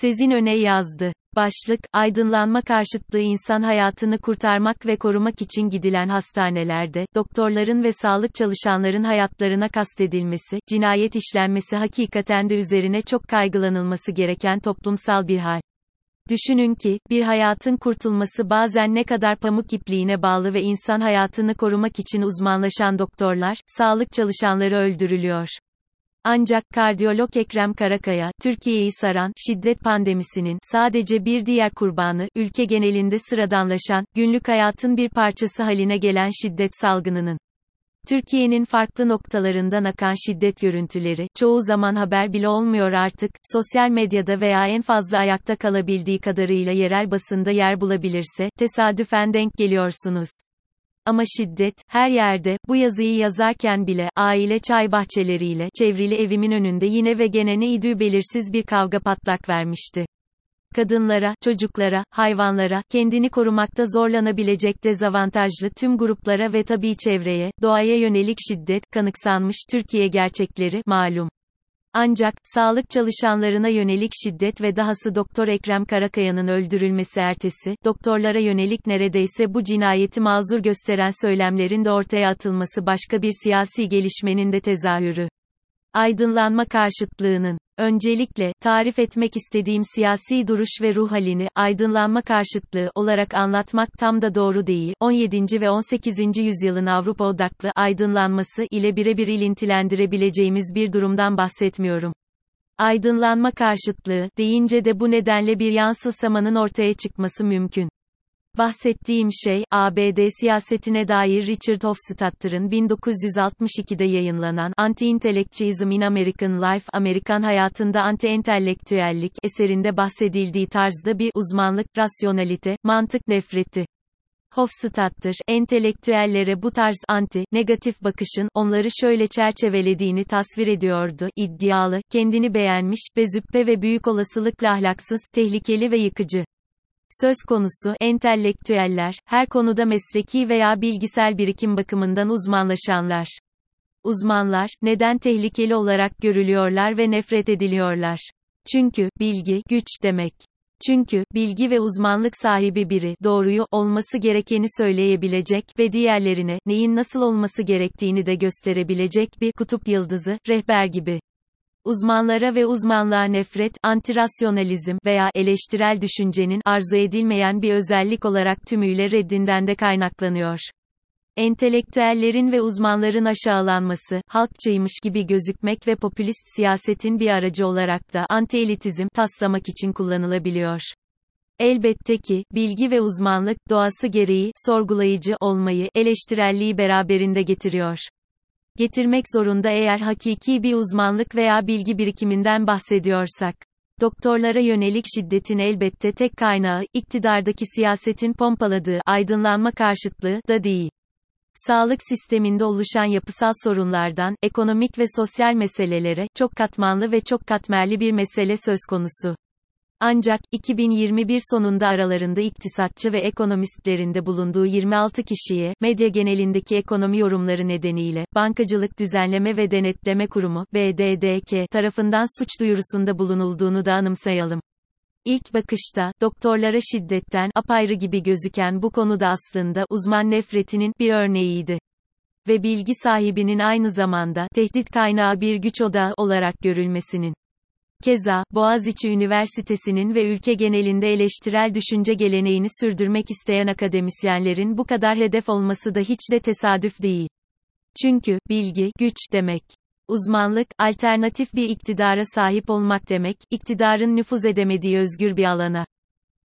Sezin Öne yazdı. Başlık, aydınlanma karşıtlığı insan hayatını kurtarmak ve korumak için gidilen hastanelerde, doktorların ve sağlık çalışanların hayatlarına kastedilmesi, cinayet işlenmesi hakikaten de üzerine çok kaygılanılması gereken toplumsal bir hal. Düşünün ki, bir hayatın kurtulması bazen ne kadar pamuk ipliğine bağlı ve insan hayatını korumak için uzmanlaşan doktorlar, sağlık çalışanları öldürülüyor. Ancak kardiyolog Ekrem Karakaya, Türkiye'yi saran şiddet pandemisinin sadece bir diğer kurbanı, ülke genelinde sıradanlaşan, günlük hayatın bir parçası haline gelen şiddet salgınının. Türkiye'nin farklı noktalarından akan şiddet görüntüleri, çoğu zaman haber bile olmuyor artık, sosyal medyada veya en fazla ayakta kalabildiği kadarıyla yerel basında yer bulabilirse, tesadüfen denk geliyorsunuz. Ama şiddet, her yerde, bu yazıyı yazarken bile, aile çay bahçeleriyle, çevrili evimin önünde yine ve gene ne idüğü belirsiz bir kavga patlak vermişti. Kadınlara, çocuklara, hayvanlara, kendini korumakta zorlanabilecek dezavantajlı tüm gruplara ve tabii çevreye, doğaya yönelik şiddet, kanıksanmış Türkiye gerçekleri, malum. Ancak, sağlık çalışanlarına yönelik şiddet ve dahası Doktor Ekrem Karakaya'nın öldürülmesi ertesi, doktorlara yönelik neredeyse bu cinayeti mazur gösteren söylemlerin de ortaya atılması başka bir siyasi gelişmenin de tezahürü. Aydınlanma karşıtlığının Öncelikle, tarif etmek istediğim siyasi duruş ve ruh halini, aydınlanma karşıtlığı olarak anlatmak tam da doğru değil. 17. ve 18. yüzyılın Avrupa odaklı aydınlanması ile birebir ilintilendirebileceğimiz bir durumdan bahsetmiyorum. Aydınlanma karşıtlığı deyince de bu nedenle bir yansısamanın ortaya çıkması mümkün. Bahsettiğim şey, ABD siyasetine dair Richard Hofstadter'ın 1962'de yayınlanan Anti-Intellectualism in American Life, Amerikan Hayatında Anti-Entelektüellik eserinde bahsedildiği tarzda bir uzmanlık, rasyonalite, mantık nefreti. Hofstadter, entelektüellere bu tarz anti, negatif bakışın, onları şöyle çerçevelediğini tasvir ediyordu, iddialı, kendini beğenmiş, bezüppe ve büyük olasılıkla ahlaksız, tehlikeli ve yıkıcı. Söz konusu, entelektüeller, her konuda mesleki veya bilgisel birikim bakımından uzmanlaşanlar. Uzmanlar, neden tehlikeli olarak görülüyorlar ve nefret ediliyorlar? Çünkü, bilgi, güç demek. Çünkü, bilgi ve uzmanlık sahibi biri, doğruyu, olması gerekeni söyleyebilecek ve diğerlerine, neyin nasıl olması gerektiğini de gösterebilecek bir kutup yıldızı, rehber gibi. Uzmanlara ve uzmanlığa nefret, antirasyonalizm veya eleştirel düşüncenin arzu edilmeyen bir özellik olarak tümüyle reddinden de kaynaklanıyor. Entelektüellerin ve uzmanların aşağılanması, halkçıymış gibi gözükmek ve popülist siyasetin bir aracı olarak da anti-elitizm taslamak için kullanılabiliyor. Elbette ki, bilgi ve uzmanlık, doğası gereği, sorgulayıcı olmayı, eleştirelliği beraberinde getiriyor getirmek zorunda eğer hakiki bir uzmanlık veya bilgi birikiminden bahsediyorsak. Doktorlara yönelik şiddetin elbette tek kaynağı, iktidardaki siyasetin pompaladığı aydınlanma karşıtlığı da değil. Sağlık sisteminde oluşan yapısal sorunlardan, ekonomik ve sosyal meselelere, çok katmanlı ve çok katmerli bir mesele söz konusu. Ancak, 2021 sonunda aralarında iktisatçı ve ekonomistlerinde bulunduğu 26 kişiye, medya genelindeki ekonomi yorumları nedeniyle, Bankacılık Düzenleme ve Denetleme Kurumu, BDDK, tarafından suç duyurusunda bulunulduğunu da anımsayalım. İlk bakışta, doktorlara şiddetten, apayrı gibi gözüken bu konuda aslında, uzman nefretinin, bir örneğiydi. Ve bilgi sahibinin aynı zamanda, tehdit kaynağı bir güç odağı olarak görülmesinin. Keza, Boğaziçi Üniversitesi'nin ve ülke genelinde eleştirel düşünce geleneğini sürdürmek isteyen akademisyenlerin bu kadar hedef olması da hiç de tesadüf değil. Çünkü, bilgi, güç demek. Uzmanlık, alternatif bir iktidara sahip olmak demek, iktidarın nüfuz edemediği özgür bir alana.